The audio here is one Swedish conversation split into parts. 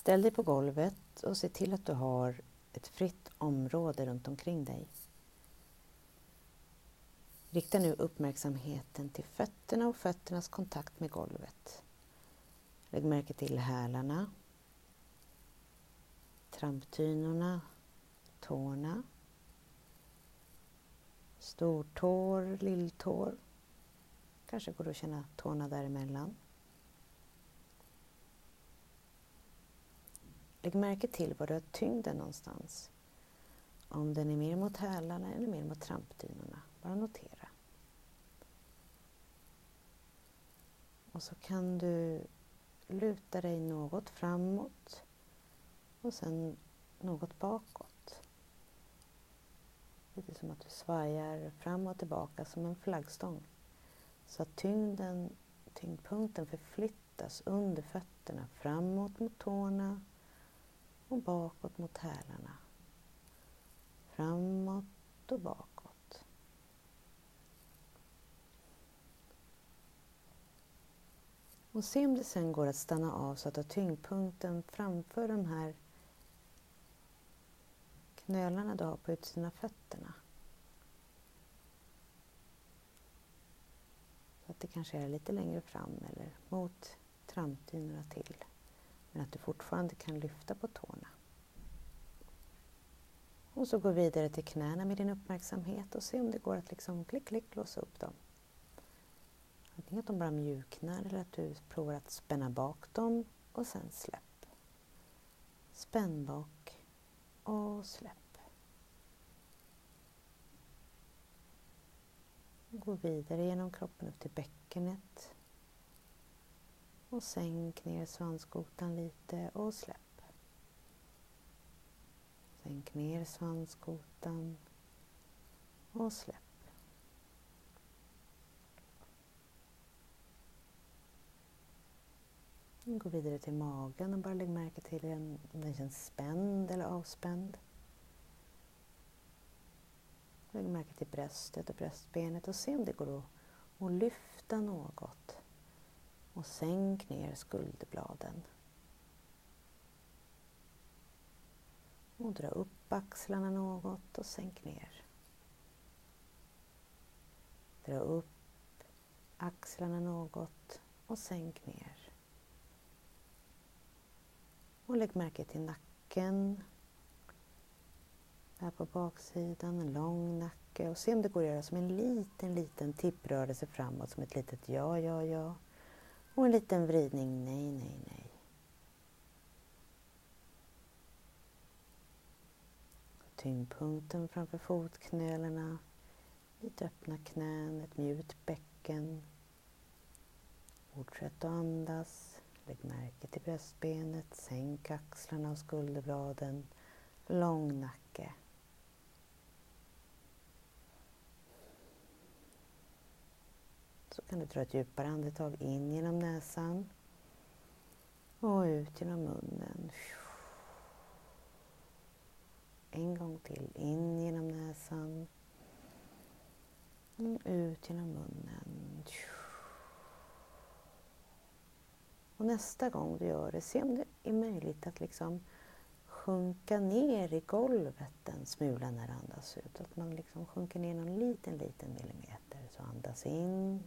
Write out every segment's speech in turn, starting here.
Ställ dig på golvet och se till att du har ett fritt område runt omkring dig. Rikta nu uppmärksamheten till fötterna och fötternas kontakt med golvet. Lägg märke till hälarna, tramptynorna, tårna, stortår, lilltår. Kanske går det att känna tårna däremellan. Lägg märke till var du har tyngden någonstans. Om den är mer mot hälarna eller mer mot trampdynorna. Bara notera. Och så kan du luta dig något framåt och sen något bakåt. Lite som att du svajar fram och tillbaka som en flaggstång. Så att tyngden, tyngdpunkten förflyttas under fötterna framåt mot tårna och bakåt mot hälarna. Framåt och bakåt. Och se om det sen går att stanna av så att du har tyngdpunkten framför de här knölarna du har på utsidan av fötterna. Så att det kanske är lite längre fram eller mot trampdynorna till. Men att du fortfarande kan lyfta på tårna. Och så gå vidare till knäna med din uppmärksamhet och se om det går att liksom klick, klick låsa upp dem. Antingen att de bara mjuknar eller att du provar att spänna bak dem och sen släpp. Spänn bak och släpp. Gå vidare genom kroppen upp till bäckenet. Och sänk ner svanskotan lite och släpp. Sänk ner svanskotan och släpp. Gå vidare till magen och bara lägg märke till om den känns spänd eller avspänd. Lägg märke till bröstet och bröstbenet och se om det går att lyfta något. Och sänk ner skulderbladen. Och dra upp axlarna något och sänk ner. Dra upp axlarna något och sänk ner. Och lägg märke till nacken. Här på baksidan, en lång nacke. Och se om det går att göra som en liten, liten tipprörelse framåt som ett litet ja, ja, ja. Och en liten vridning, nej, nej, nej. Tyngdpunkten framför fotknölarna. Lite öppna knän, ett mjukt bäcken. Fortsätt att andas. Lägg märke till bröstbenet. Sänk axlarna och skulderbladen. Lång nacke. Kan du dra ett djupare andetag in genom näsan och ut genom munnen. En gång till. In genom näsan. Och ut genom munnen. Och nästa gång du gör det, se om det är möjligt att liksom sjunka ner i golvet en smula när du andas ut. Att man liksom sjunker ner någon liten, liten millimeter. Så andas in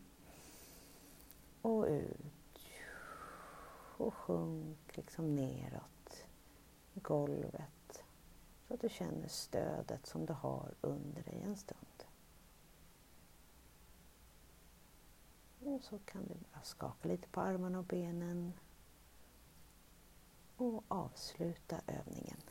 och ut. Och sjunk liksom neråt i golvet. Så att du känner stödet som du har under dig en stund. Och så kan du bara skaka lite på armarna och benen och avsluta övningen.